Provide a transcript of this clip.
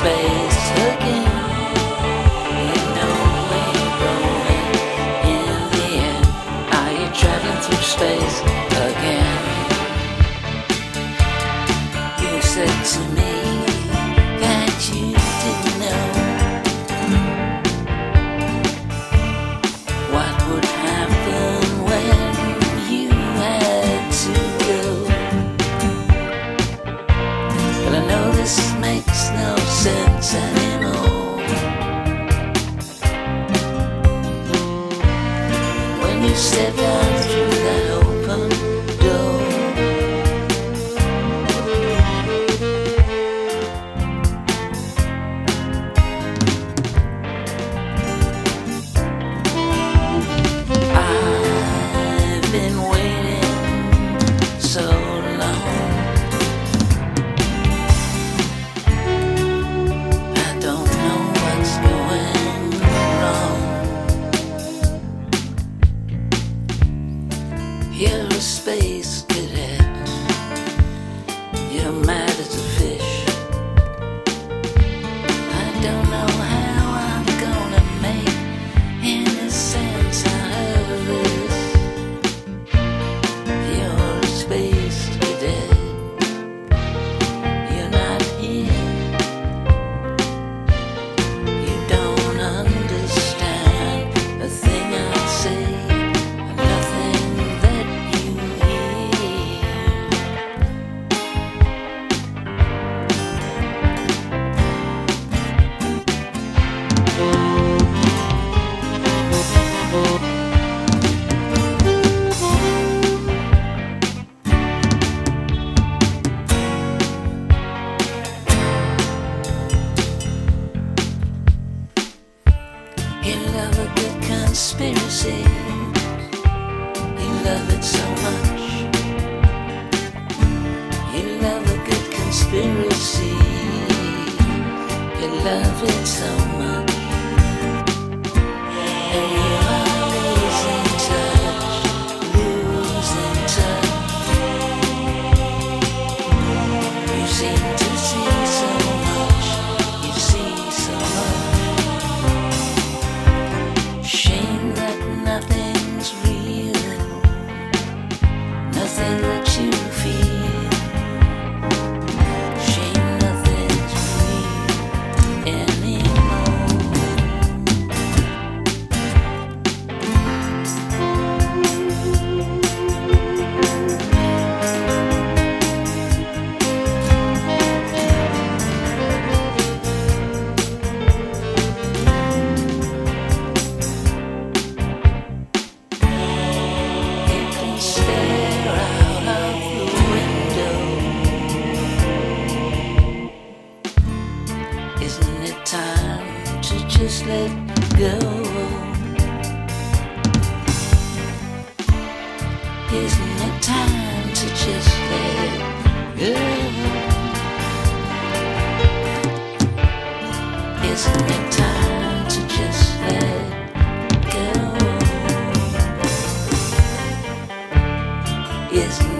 space again. You know where going in the end. Are you traveling through space again? You said to me that you you step out through that open door. I've been waiting so love it so much. You love a good conspiracy. You love it so much. just let go. Isn't it time to just let go? Isn't it time to just let go? Isn't